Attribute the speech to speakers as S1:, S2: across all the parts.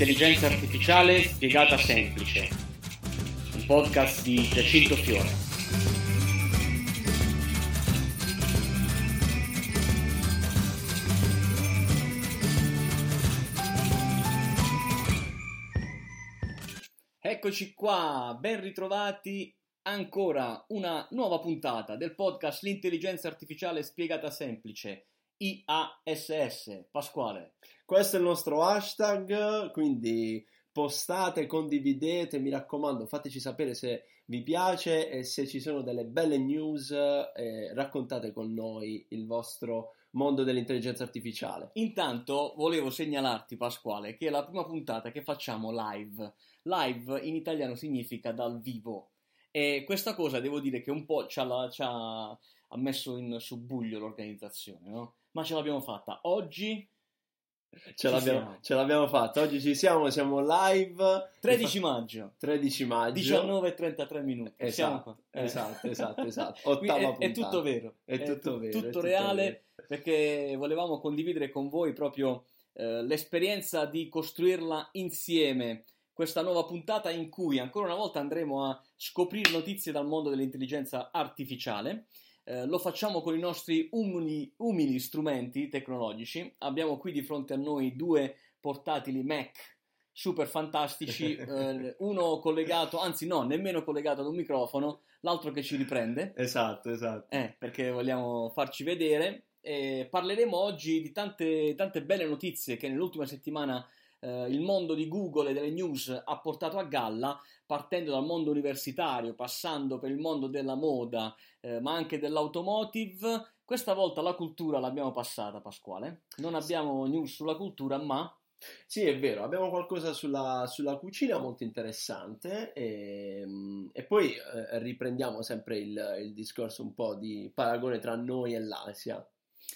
S1: L'intelligenza artificiale spiegata semplice. Un podcast di Giacinto Fiore. Eccoci qua, ben ritrovati ancora una nuova puntata del podcast L'intelligenza artificiale spiegata semplice, IASS. Pasquale.
S2: Questo è il nostro hashtag, quindi postate, condividete, mi raccomando, fateci sapere se vi piace e se ci sono delle belle news, eh, raccontate con noi il vostro mondo dell'intelligenza artificiale.
S1: Intanto volevo segnalarti, Pasquale, che è la prima puntata che facciamo live. Live in italiano significa dal vivo. E questa cosa devo dire che un po' ci ha, ci ha, ha messo in subbuglio l'organizzazione, no? Ma ce l'abbiamo fatta. Oggi
S2: Ce l'abbiamo, ce l'abbiamo, fatta. Oggi ci siamo, siamo live.
S1: 13 maggio.
S2: 13 maggio.
S1: 19 e 33 minuti.
S2: Esatto,
S1: eh.
S2: esatto, esatto, esatto. Ottava
S1: è, è, tutto vero.
S2: È, è tutto vero.
S1: Tutto, tutto reale vero. perché volevamo condividere con voi proprio eh, l'esperienza di costruirla insieme. Questa nuova puntata in cui ancora una volta andremo a scoprire notizie dal mondo dell'intelligenza artificiale. Eh, lo facciamo con i nostri umili, umili, strumenti tecnologici. Abbiamo qui di fronte a noi due portatili Mac super fantastici, eh, uno collegato, anzi no, nemmeno collegato ad un microfono, l'altro che ci riprende.
S2: Esatto, esatto.
S1: Eh, perché vogliamo farci vedere. E parleremo oggi di tante, tante belle notizie che nell'ultima settimana eh, il mondo di Google e delle news ha portato a galla, partendo dal mondo universitario, passando per il mondo della moda, eh, ma anche dell'automotive. Questa volta la cultura l'abbiamo passata, Pasquale. Non abbiamo news sulla cultura, ma
S2: sì, è vero, abbiamo qualcosa sulla, sulla cucina molto interessante e, e poi eh, riprendiamo sempre il, il, discorso un po' di paragone tra noi e l'Asia.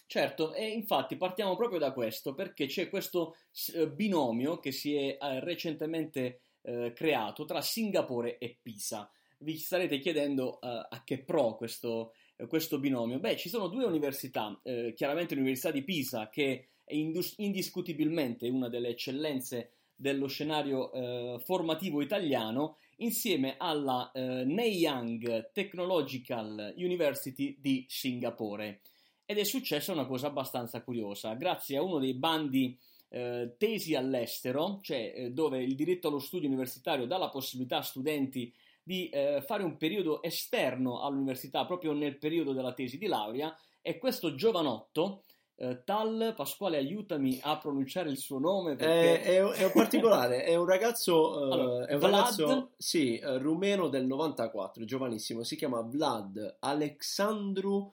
S1: Certo, e infatti partiamo proprio da questo perché c'è questo eh, binomio che si è eh, recentemente eh, creato tra Singapore e Pisa. Vi starete chiedendo uh, a che pro questo, uh, questo, binomio? Beh, ci sono due università, uh, chiaramente l'Università di Pisa che è indus- indiscutibilmente una delle eccellenze dello scenario formativo italiano, insieme alla Nanyang Technological University di Singapore. Ed è successa una cosa abbastanza curiosa. Grazie a uno dei bandi eh, tesi all'estero, cioè eh, dove il diritto allo studio universitario dà la possibilità a studenti di eh, fare un periodo esterno all'università proprio nel periodo della tesi di laurea, e questo giovanotto Uh, Tal, Pasquale, aiutami a pronunciare il suo nome.
S2: Perché... È, è, è un particolare, è un ragazzo, uh, allora, è un ragazzo sì, uh, rumeno del 94, giovanissimo, si chiama Vlad Alexandru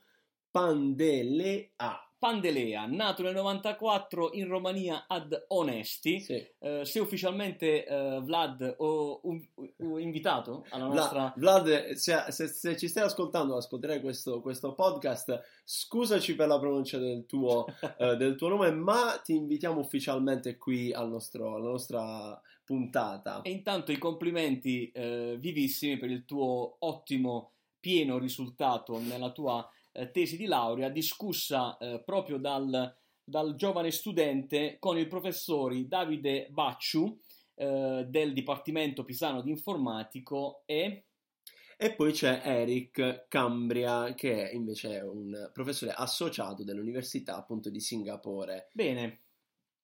S2: Pandelea.
S1: Pandelea, nato nel 94 in Romania ad Onesti. Sì. Uh, sei ufficialmente uh, Vlad o un, un invitato alla nostra.
S2: Vlad, se, se, se, ci stai ascoltando, ascolterai questo, questo, podcast. Scusaci per la pronuncia del tuo, uh, del tuo, nome, ma ti invitiamo ufficialmente qui al nostro, alla nostra puntata.
S1: E intanto i complimenti vivissimi per il tuo ottimo, pieno risultato nella tua eh, tesi di laurea discussa eh, proprio dal, dal, giovane studente con i professori Davide Bacciu eh, del Dipartimento Pisano di Informatico e...
S2: E poi c'è Eric Cambria, che è invece un professore associato dell'Università appunto di Singapore.
S1: Bene,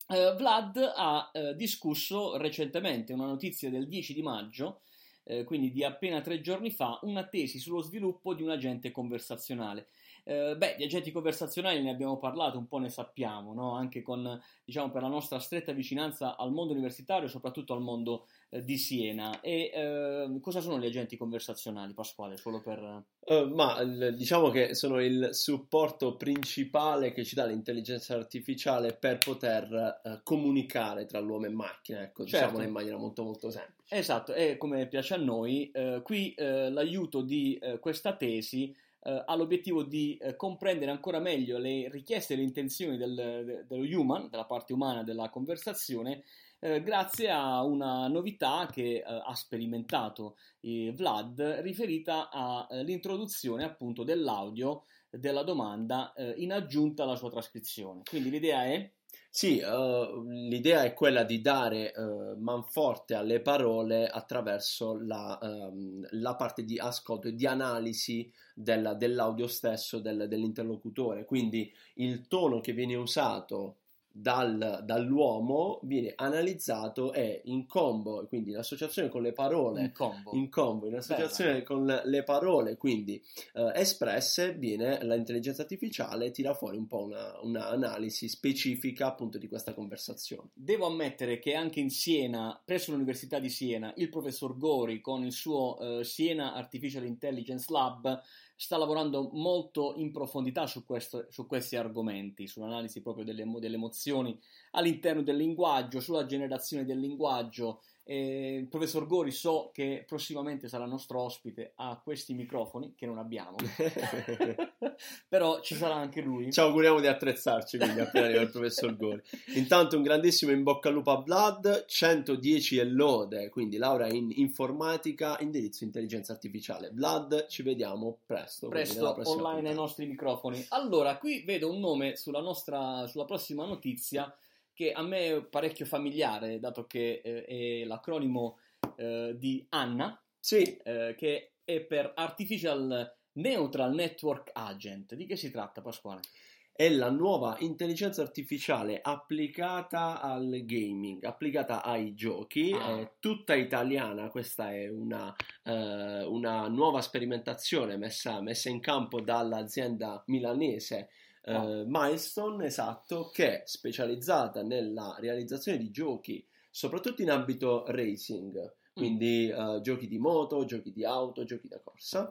S1: Uh, Vlad ha uh, discusso recentemente una notizia del 10 di maggio, uh, quindi di appena tre giorni fa, una tesi sullo sviluppo di un agente conversazionale. Eh, beh, di agenti conversazionali ne abbiamo parlato, un po' ne sappiamo, no? anche con, diciamo, per la nostra stretta vicinanza al mondo universitario, soprattutto al mondo eh, di Siena. E eh, cosa sono gli agenti conversazionali, Pasquale? Solo per...
S2: Uh, ma diciamo che sono il supporto principale che ci dà l'intelligenza artificiale per poter uh, comunicare tra l'uomo e macchina, ecco, certo. diciamo in maniera molto molto semplice.
S1: Esatto, e come piace a noi, uh, qui l'aiuto di questa tesi eh, ha l'obiettivo di eh, comprendere ancora meglio le richieste e le intenzioni del, dello human, della parte umana della conversazione, eh, grazie a una novità che eh, ha sperimentato eh, Vlad riferita all'introduzione eh, appunto dell'audio della domanda in aggiunta alla sua trascrizione. Quindi l'idea è
S2: Sì, uh, l'idea è quella di dare uh, manforte alle parole attraverso la, um, la, parte di ascolto e di analisi della, dell'audio stesso del, dell'interlocutore. Quindi il tono che viene usato dal, dall'uomo viene analizzato e in combo, quindi in associazione con le parole,
S1: in combo,
S2: in, combo, in associazione Bella. con le parole, quindi eh, espresse, viene l'intelligenza artificiale tira fuori un po' una, un'analisi specifica appunto di questa conversazione.
S1: Devo ammettere che anche in Siena, presso l'Università di Siena, il professor Gori con il suo eh, Siena Artificial Intelligence Lab sta lavorando molto in profondità su, questo, su questi argomenti, sull'analisi proprio delle, delle, emozioni all'interno del linguaggio, sulla generazione del linguaggio. Eh, il professor Gori so che prossimamente sarà nostro ospite a questi microfoni che non abbiamo, però ci sarà anche lui.
S2: Ci auguriamo di attrezzarci quindi appena arriva il professor Gori. Intanto un grandissimo in bocca al lupo a Blood, 110 e lode, quindi laurea in informatica, indirizzo intelligenza artificiale. Blood, ci vediamo presto.
S1: Presto online ai nostri microfoni. Allora, qui vedo un nome sulla nostra, sulla prossima notizia che a me è parecchio familiare, dato che eh, è l'acronimo eh, di Anna,
S2: sì.
S1: eh, che è per Artificial Neutral Network Agent. Di che si tratta, Pasquale?
S2: È la nuova intelligenza artificiale applicata al gaming, applicata ai giochi, ah. è tutta italiana, questa è una, eh, una nuova sperimentazione messa, messa in campo dall'azienda milanese eh, Milestone, esatto, che è specializzata nella realizzazione di giochi, soprattutto in ambito racing, quindi mm. uh, giochi di moto, giochi di auto, giochi da corsa,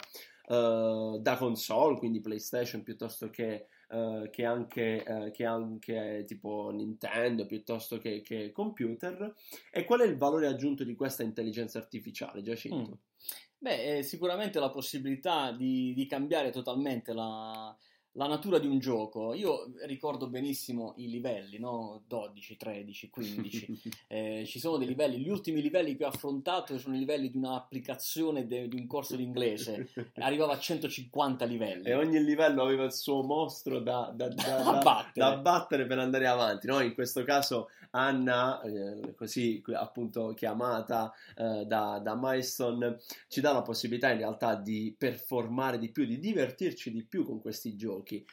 S2: uh, da console, quindi PlayStation piuttosto che, uh, che, anche, che, anche, tipo Nintendo, piuttosto che, che, computer. E qual è il valore aggiunto di questa intelligenza artificiale, Giacinto? Mm.
S1: Beh, sicuramente la possibilità di, di cambiare totalmente la, la natura di un gioco. Io ricordo benissimo i livelli, no? 12, 13, 15. eh, ci sono dei livelli, gli ultimi livelli che ho affrontato sono i livelli di un'applicazione de, di un corso di inglese. Arrivava a 150 livelli.
S2: E ogni livello aveva il suo mostro da, da, da, da battere. battere. per andare avanti. No? In questo caso Anna, eh, così appunto chiamata eh, da, da Milestone, ci dà la possibilità in realtà di performare di più, di divertirci di più con questi giochi.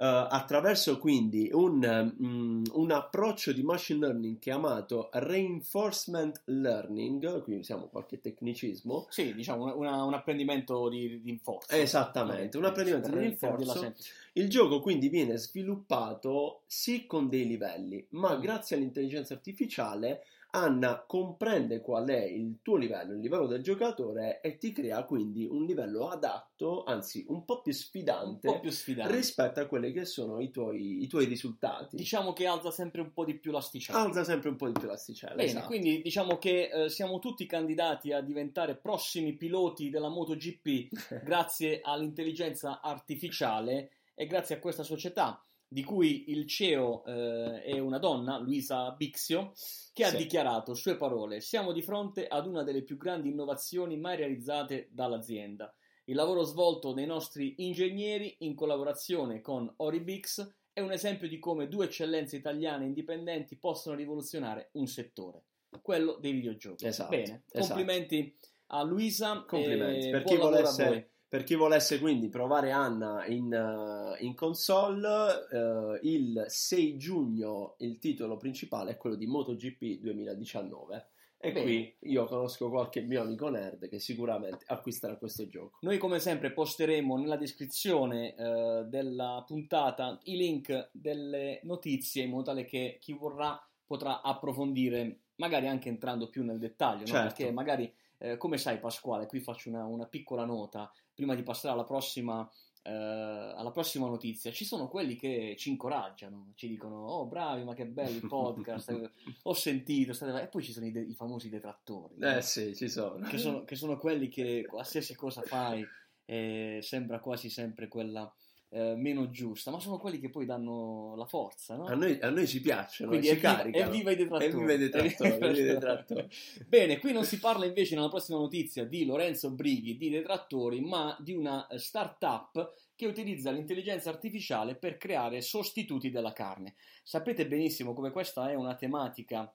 S2: Uh, attraverso quindi un, um, un, approccio di machine learning chiamato reinforcement learning, qui usiamo qualche tecnicismo.
S1: Sì, diciamo una, un apprendimento di rinforzo.
S2: Esattamente, un apprendimento di rinforzo. Il gioco quindi viene sviluppato sì con dei livelli, ma grazie all'intelligenza artificiale Anna comprende qual è il tuo livello, il livello del giocatore e ti crea quindi un livello adatto, anzi un po' più sfidante,
S1: po più sfidante.
S2: rispetto a quelli che sono i tuoi, i tuoi, risultati.
S1: Diciamo che alza sempre un po' di più l'asticella.
S2: Alza sempre un po' di più l'asticella.
S1: Bene,
S2: esatto.
S1: quindi diciamo che eh, siamo tutti candidati a diventare prossimi piloti della MotoGP grazie all'intelligenza artificiale e grazie a questa società di cui il CEO eh, è una donna, Luisa Bixio, che sì. ha dichiarato sue parole: Siamo di fronte ad una delle più grandi innovazioni mai realizzate dall'azienda. Il lavoro svolto dai nostri ingegneri in collaborazione con Oribix è un esempio di come due eccellenze italiane indipendenti possono rivoluzionare un settore, quello dei videogiochi.
S2: Esatto,
S1: Bene,
S2: esatto.
S1: complimenti a Luisa.
S2: Complimenti. Per chi volesse per chi volesse quindi provare Anna in, uh, in console, uh, il 6 giugno il titolo principale è quello di MotoGP 2019. E Bene. qui io conosco qualche mio amico nerd che sicuramente acquisterà questo gioco.
S1: Noi come sempre posteremo nella descrizione uh, della puntata i link delle notizie in modo tale che chi vorrà potrà approfondire, magari anche entrando più nel dettaglio,
S2: certo.
S1: no? perché magari eh, come sai Pasquale, qui faccio una, una, piccola nota prima di passare alla prossima, eh, alla prossima notizia. Ci sono quelli che ci incoraggiano, ci dicono oh bravi ma che belli podcast, ho sentito, state... e poi ci sono i, de- i famosi detrattori.
S2: Eh no? sì, ci sono.
S1: Che, sono. che sono quelli che qualsiasi cosa fai eh, sembra quasi sempre quella eh, meno giusta, ma sono quelli che poi danno la forza, no?
S2: A noi, a noi ci piacciono,
S1: Quindi
S2: ci
S1: evviva,
S2: caricano.
S1: evviva i detrattori.
S2: Evviva i detrattori, evviva i detrattori.
S1: Bene, qui non si parla invece nella prossima notizia di Lorenzo Brighi, di detrattori, ma di una eh, startup che utilizza l'intelligenza artificiale per creare sostituti della carne. Sapete benissimo come questa è una tematica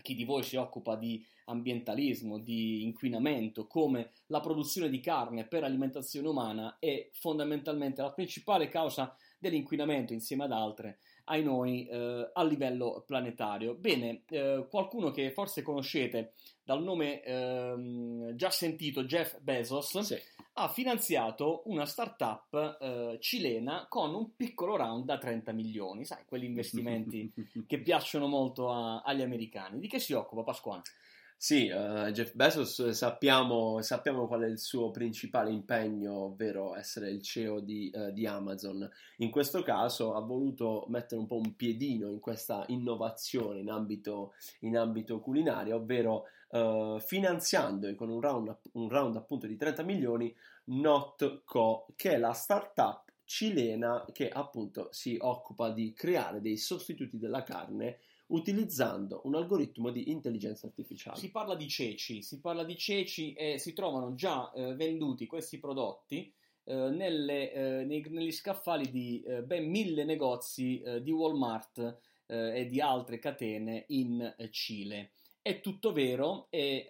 S1: chi di voi si occupa di ambientalismo, di inquinamento, come la produzione di carne per alimentazione umana è fondamentalmente la principale causa dell'inquinamento insieme ad altre ai noi eh, a livello planetario. Bene, eh, qualcuno che forse conoscete dal nome eh, già sentito Jeff Bezos
S2: Sì.
S1: ha finanziato una startup eh, cilena con un piccolo round da 30 milioni, sai, quegli investimenti che piacciono molto a- agli americani. Di che si occupa Pasquale?
S2: Sì, eh, Jeff Bezos sappiamo, sappiamo qual è il suo principale impegno, ovvero essere il CEO di, eh, di Amazon. In questo caso ha voluto mettere un po' un piedino in questa innovazione in ambito, in ambito culinario, ovvero eh, finanziando con un round, un round appunto di 30 milioni Notco, che è la startup cilena che appunto si occupa di creare dei sostituti della carne utilizzando un algoritmo di intelligenza artificiale.
S1: Si parla di ceci, si parla di ceci e si trovano già eh, venduti questi prodotti eh, nelle, eh, nei- negli scaffali di eh, ben mille negozi eh, di Walmart eh, e di altre catene in Cile. È tutto vero e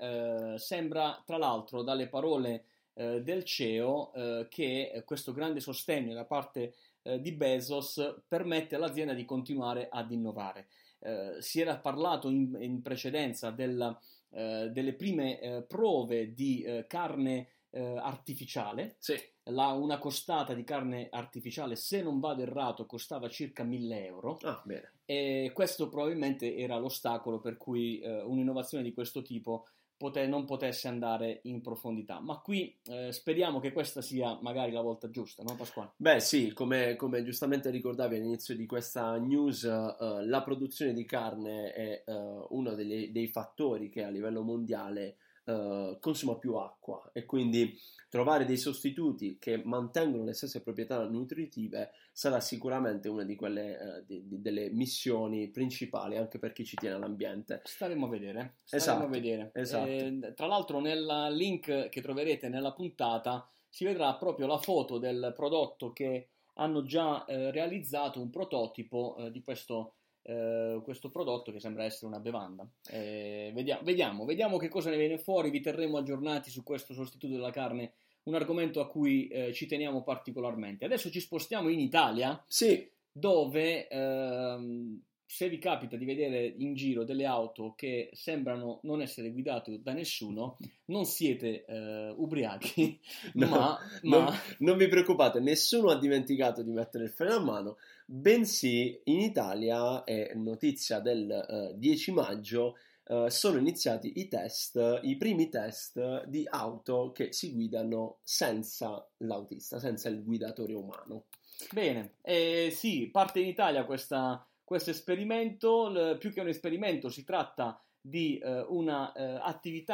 S1: sembra tra l'altro dalle parole eh, del CEO eh, che eh, questo grande sostegno da parte eh, di Bezos permette all'azienda di continuare ad innovare. Eh, si era parlato in, in precedenza della, eh, delle prime prove di carne artificiale.
S2: Sì,
S1: La- una costata di carne artificiale, se non vado errato, costava circa 1000 euro.
S2: ah, bene.
S1: E questo probabilmente era l'ostacolo per cui eh, un'innovazione di questo tipo pote- non potesse andare in profondità. Ma qui eh, speriamo che questa sia magari la volta giusta, no Pasquale?
S2: Beh, sì, come, come giustamente ricordavi all'inizio di questa news, eh, la produzione di carne è eh, uno degli- dei fattori che a livello mondiale eh, consuma più acqua e quindi trovare dei sostituti che mantengono le stesse proprietà nutritive sarà sicuramente una di quelle eh, di- di- delle missioni principali anche per chi ci tiene all'ambiente.
S1: Staremo a vedere. Staremo
S2: Esatto,
S1: a vedere.
S2: esatto.
S1: Eh, tra l'altro, nel link che troverete nella puntata si vedrà proprio la foto del prodotto che hanno già eh, realizzato un prototipo eh, di questo, eh, questo prodotto che sembra essere una bevanda. Eh, vedia- vediamo, vediamo che cosa ne viene fuori. Vi terremo aggiornati su questo sostituto della carne, un argomento a cui eh, ci teniamo particolarmente. Adesso ci spostiamo in Italia
S2: Sì,
S1: dove ehm, se vi capita di vedere in giro delle auto che sembrano non essere guidate da nessuno, non siete eh, ubriachi,
S2: No,
S1: ma,
S2: non,
S1: ma-
S2: non vi preoccupate, nessuno ha dimenticato di mettere il freno a mano, bensì in Italia, è notizia del eh, 10 maggio, eh, sono iniziati i test, i primi test di auto che si guidano senza l'autista, senza il guidatore umano.
S1: bene, eh, sì, parte in Italia questa- questo esperimento, più che un esperimento si tratta di eh, una eh,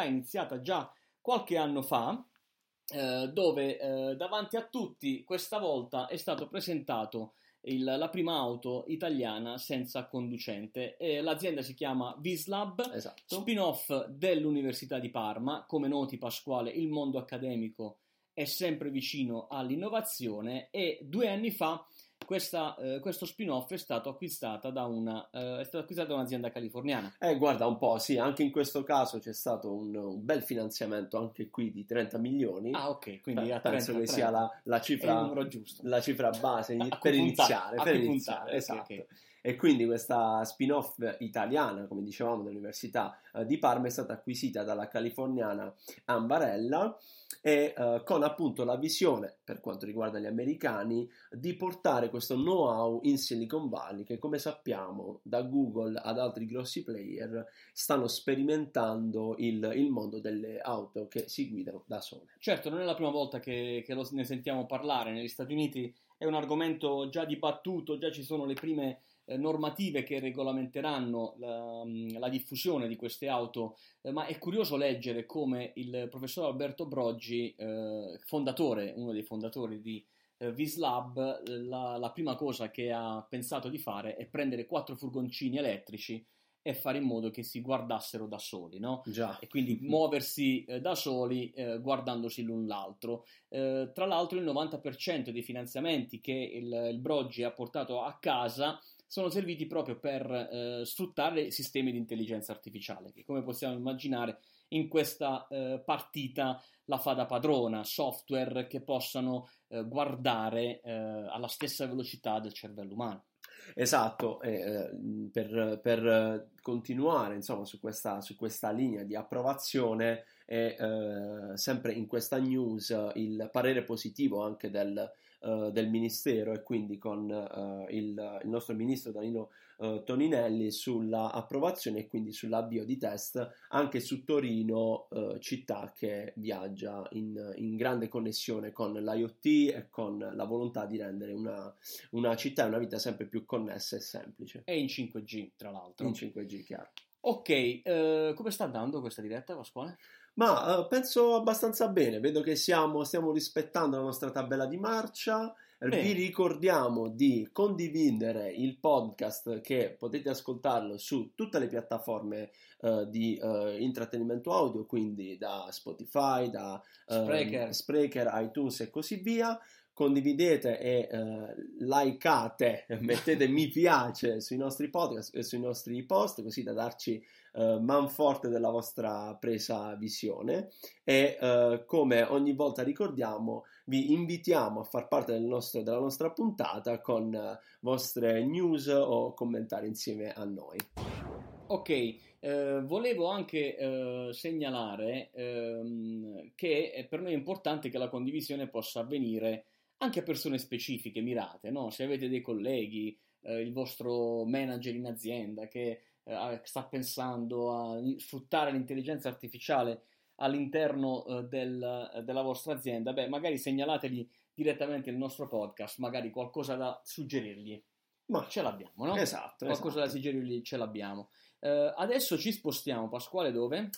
S1: iniziata già qualche anno fa, eh, dove eh, davanti a tutti questa volta è stato presentato il- la prima auto italiana senza conducente. E l'azienda si chiama Vislab,
S2: Esatto.
S1: spin-off dell'Università di Parma. Come noti, Pasquale, il mondo accademico è sempre vicino all'innovazione e due anni fa questa, eh, questo spin-off è stato acquistata da una, eh, è stato acquistato da un'azienda californiana.
S2: Eh, guarda un po', sì, anche in questo caso c'è stato un, un bel finanziamento, anche qui di 30 milioni.
S1: Ah, ok, quindi
S2: Eh,
S1: a
S2: penso
S1: 30,
S2: che sia la, la cifra la cifra base per iniziare, per iniziare,
S1: puntare,
S2: esatto.
S1: ok.
S2: E quindi questa spin-off italiana, come dicevamo, dell'Università eh, di Parma è stata acquisita dalla californiana Ambarella e eh, con appunto la visione, per quanto riguarda gli americani, di portare questo know-how in Silicon Valley che come sappiamo da Google ad altri grossi player stanno sperimentando il, il mondo delle auto che si guidano da sole.
S1: Certo, non è la prima volta che, che lo- ne sentiamo parlare. Negli Stati Uniti è un argomento già dibattuto, già ci sono le prime normative che regolamenteranno la, mm, la diffusione di queste auto, eh, ma è curioso leggere come il professor Alberto Broggi, eh, fondatore, uno dei fondatori di eh, Vislab la, la prima cosa che ha pensato di fare è prendere quattro furgoncini elettrici e fare in modo che si guardassero da soli, no?
S2: Già.
S1: E quindi muoversi eh, da soli eh, guardandosi l'un l'altro. Eh, tra l'altro il 90% dei finanziamenti che il, il Broggi ha portato a casa sono serviti proprio per eh, sfruttare sistemi di intelligenza artificiale, che come possiamo immaginare in questa eh, partita la fa da padrona, software che possano eh, guardare alla stessa velocità del cervello umano.
S2: Esatto, eh, per, per, continuare insomma, su, questa, su questa linea di approvazione e eh, sempre in questa news il parere positivo anche del, uh, del Ministero e quindi con uh, il, il, nostro Ministro Danilo uh, Toninelli sulla approvazione e quindi sull'avvio di test anche su Torino, città che viaggia in, in, grande connessione con l'IoT e con la volontà di rendere una, una città e una vita sempre più connessa e semplice.
S1: E in 5G, tra l'altro.
S2: In 5G, chiaro.
S1: Ok, come sta andando questa diretta, Pasquale?
S2: Ma uh, penso abbastanza bene, vedo che siamo, stiamo rispettando la nostra tabella di marcia. Bene. Vi ricordiamo di condividere il podcast che potete ascoltarlo su tutte le piattaforme uh, di uh, intrattenimento audio, quindi da Spotify, da
S1: Spreaker.
S2: Spreaker, iTunes e così via condividete e eh, likeate, mettete mi piace sui nostri podcast e sui nostri post così da darci eh, man forte della vostra presa visione e eh, come ogni volta ricordiamo vi invitiamo a far parte del nostro, della nostra puntata con eh, vostre news o commentari insieme a noi.
S1: Ok, eh, volevo anche eh, segnalare ehm, che per noi è importante che la condivisione possa avvenire anche a persone specifiche, mirate, no? Se avete dei colleghi, eh, il vostro manager in azienda che eh, sta pensando a sfruttare l'intelligenza artificiale all'interno eh, del, della vostra azienda, beh, magari segnalategli direttamente il nostro podcast, magari qualcosa da suggerirgli. Ma ce l'abbiamo, no?
S2: Esatto.
S1: Qualcosa
S2: esatto.
S1: da suggerirgli ce l'abbiamo. Uh, adesso ci spostiamo, Pasquale, dove?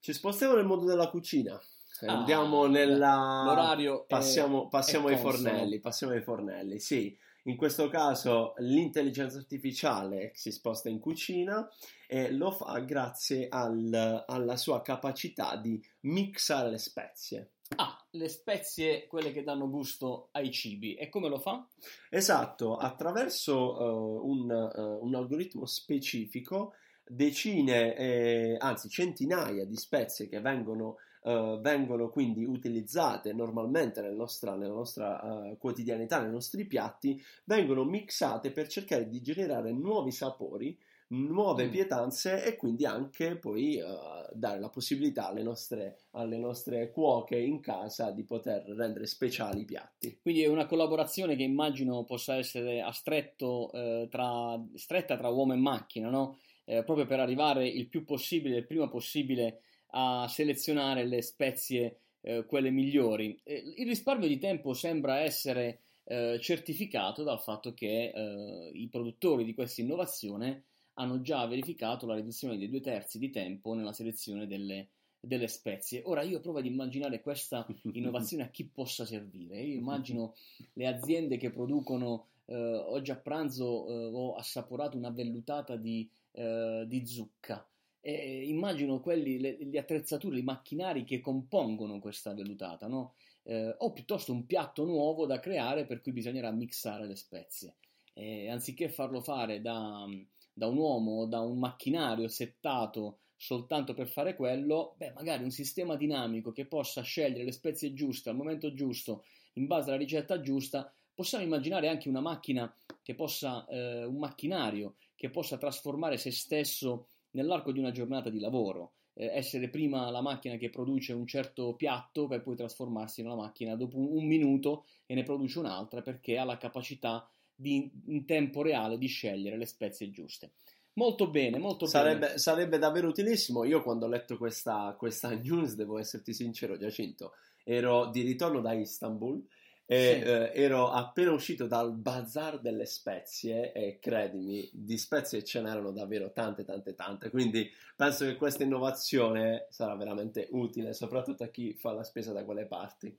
S2: Ci spostiamo nel mondo della cucina. Ah, Andiamo nella.
S1: L'orario.
S2: Passiamo, è, passiamo
S1: è
S2: ai fornelli. Passiamo ai fornelli, sì. In questo caso l'intelligenza artificiale si sposta in cucina e lo fa grazie al, alla sua capacità di mixare le spezie.
S1: Ah, le spezie, quelle che danno gusto ai cibi. E come lo fa?
S2: Esatto, attraverso uh, un, uh, un, algoritmo specifico, decine, eh, anzi centinaia di spezie che vengono uh, vengono quindi utilizzate normalmente nel nostra, nella nostra uh, quotidianità, nei nostri piatti, vengono mixate per cercare di generare nuovi sapori, nuove mm. pietanze e quindi anche poi uh, dare la possibilità alle nostre, alle nostre cuoche in casa di poter rendere speciali i piatti.
S1: Quindi è una collaborazione che immagino possa essere a stretto, eh, tra, stretta tra uomo e macchina, no? eh, proprio per arrivare il più possibile, il prima possibile a selezionare le spezie, eh, quelle migliori. il risparmio di tempo sembra essere eh, certificato dal fatto che eh, i produttori di questa innovazione hanno già verificato la riduzione di due terzi di tempo nella selezione delle, delle spezie. Ora io provo ad immaginare questa innovazione a chi possa servire. Io immagino le aziende che producono eh, oggi a pranzo eh, ho assaporato una vellutata di, eh, di zucca eh, immagino quelli, le, le, attrezzature, i macchinari che compongono questa vellutata, no? eh, o piuttosto un piatto nuovo da creare per cui bisognerà mixare le spezie. Eh, anziché farlo fare da, da, un uomo o da un macchinario settato soltanto per fare quello, beh, magari un sistema dinamico che possa scegliere le spezie giuste al momento giusto, in base alla ricetta giusta, possiamo immaginare anche una macchina che possa, eh, un macchinario che possa trasformare se stesso nell'arco di una giornata di lavoro. Eh, essere prima la macchina che produce un certo piatto per poi trasformarsi nella macchina dopo un, un minuto e ne produce un'altra perché ha la capacità di, in tempo reale di scegliere le spezie giuste. Molto bene, molto
S2: sarebbe,
S1: bene.
S2: Sarebbe davvero utilissimo. Io quando ho letto questa, questa news, devo esserti sincero, Giacinto, ero di ritorno da Istanbul E, sì. eh, ero appena uscito dal bazar delle spezie e credimi, di spezie ce n'erano davvero tante, tante, tante. Quindi penso che questa innovazione sarà veramente utile, soprattutto a chi fa la spesa da quelle parti.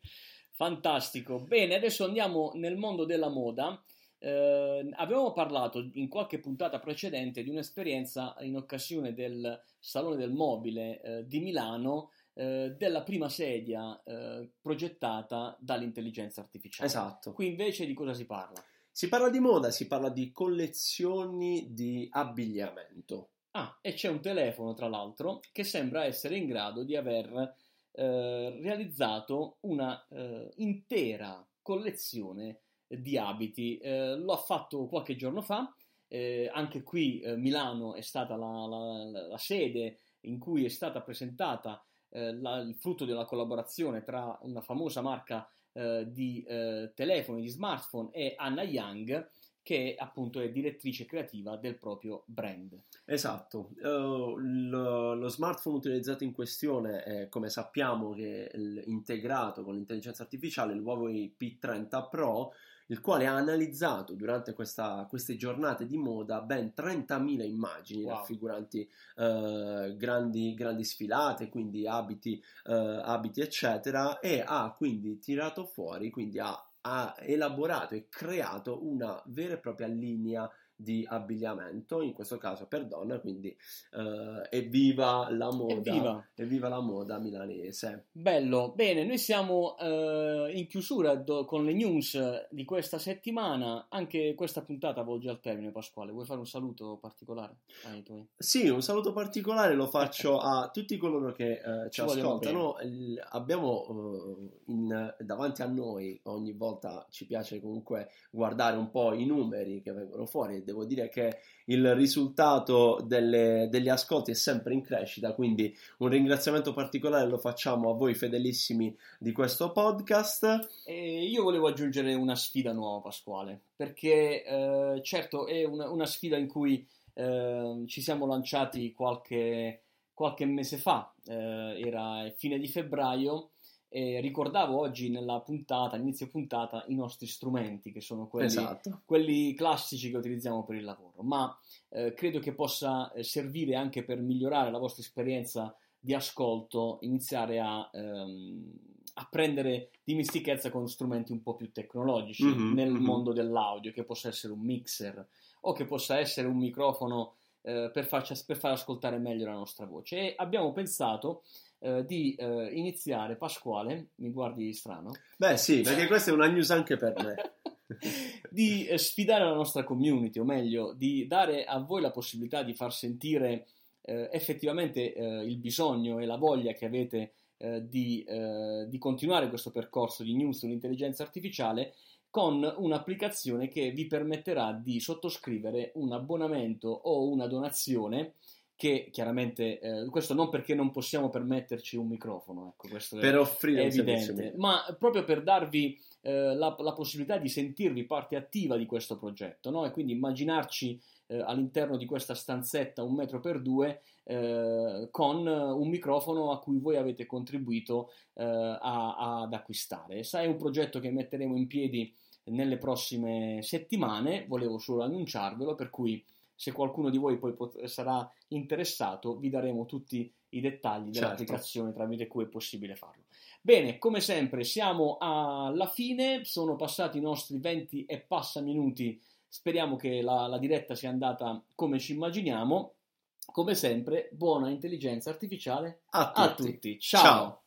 S1: Fantastico. Bene, adesso andiamo nel mondo della moda. Eh, avevamo parlato in qualche puntata precedente di un'esperienza in occasione del Salone del Mobile eh, di Milano eh, della prima sedia eh, progettata dall'intelligenza artificiale.
S2: Esatto.
S1: Qui invece di cosa si parla?
S2: Si parla di moda, si parla di collezioni di abbigliamento.
S1: Ah, e c'è un telefono, tra l'altro, che sembra essere in grado di aver eh, realizzato una eh, intera collezione di abiti. Eh, lo ha fatto qualche giorno fa. Eh, anche qui eh, Milano è stata la, la, la, sede in cui è stata presentata eh, la, il frutto della collaborazione tra una famosa marca eh, di eh, telefoni, di smartphone e Anna Young che appunto è direttrice creativa del proprio brand.
S2: Esatto, uh, lo, lo, smartphone utilizzato in questione è, come sappiamo, che è integrato con l'intelligenza artificiale, il Huawei P30 Pro, il quale ha analizzato durante questa, queste giornate di moda ben 30.000 immagini wow. raffiguranti eh, grandi, grandi, sfilate, quindi abiti, eh, abiti, eccetera, e ha quindi tirato fuori, quindi ha, ha elaborato e creato una vera e propria linea di abbigliamento, in questo caso per donna, quindi uh, evviva la moda, evviva. evviva. la moda milanese.
S1: Bello, bene, noi siamo uh, in chiusura do, con le news di questa settimana, anche questa puntata volge al termine Pasquale, vuoi fare un saluto particolare ai tuoi?
S2: Sì, un saluto particolare lo faccio a tutti coloro che uh, ci, ci ascoltano, Il, abbiamo in, davanti a noi, ogni volta ci piace comunque guardare un po' i numeri che vengono fuori devo dire che il risultato delle, degli ascolti è sempre in crescita, quindi un ringraziamento particolare lo facciamo a voi fedelissimi di questo podcast.
S1: E io volevo aggiungere una sfida nuova, Pasquale, perché eh, certo è una, una, sfida in cui eh, ci siamo lanciati qualche, qualche mese fa, eh, era fine di febbraio e ricordavo oggi nella puntata, inizio puntata, i nostri strumenti, che sono quelli, esatto. quelli classici che utilizziamo per il lavoro, ma eh, credo che possa eh, servire anche per migliorare la vostra esperienza di ascolto, iniziare a, ehm, a prendere dimestichezza con strumenti un po' più tecnologici mm-hmm, nel mm-hmm. mondo dell'audio, che possa essere un mixer o che possa essere un microfono eh, per, farci, per far ascoltare meglio la nostra voce. E abbiamo pensato eh, di eh, iniziare, Pasquale, mi guardi strano?
S2: Beh sì, perché questa è una news anche per me.
S1: di eh, sfidare la nostra community, o meglio, di dare a voi la possibilità di far sentire eh, effettivamente eh, il bisogno e la voglia che avete di, di continuare questo percorso di news sull'intelligenza artificiale con un'applicazione che vi permetterà di sottoscrivere un abbonamento o una donazione che chiaramente eh, questo non perché non possiamo permetterci un microfono, ecco, questo
S2: per è, offrire
S1: è evidente, ma proprio per darvi eh, la, la, possibilità di sentirvi parte attiva di questo progetto, no? e quindi immaginarci eh, all'interno di questa stanzetta un metro per due eh, con un microfono a cui voi avete contribuito eh, a, ad acquistare. Sai, è un progetto che metteremo in piedi nelle prossime settimane, volevo solo annunciarvelo, per cui se qualcuno di voi poi pot- sarà interessato, vi daremo tutti i dettagli dell'applicazione certo. tramite cui è possibile farlo. Bene, come sempre siamo alla fine, sono passati i nostri 20 e passa minuti, speriamo che la, la diretta sia andata come ci immaginiamo. Come sempre, buona intelligenza artificiale
S2: a tutti.
S1: A tutti. Ciao. Ciao.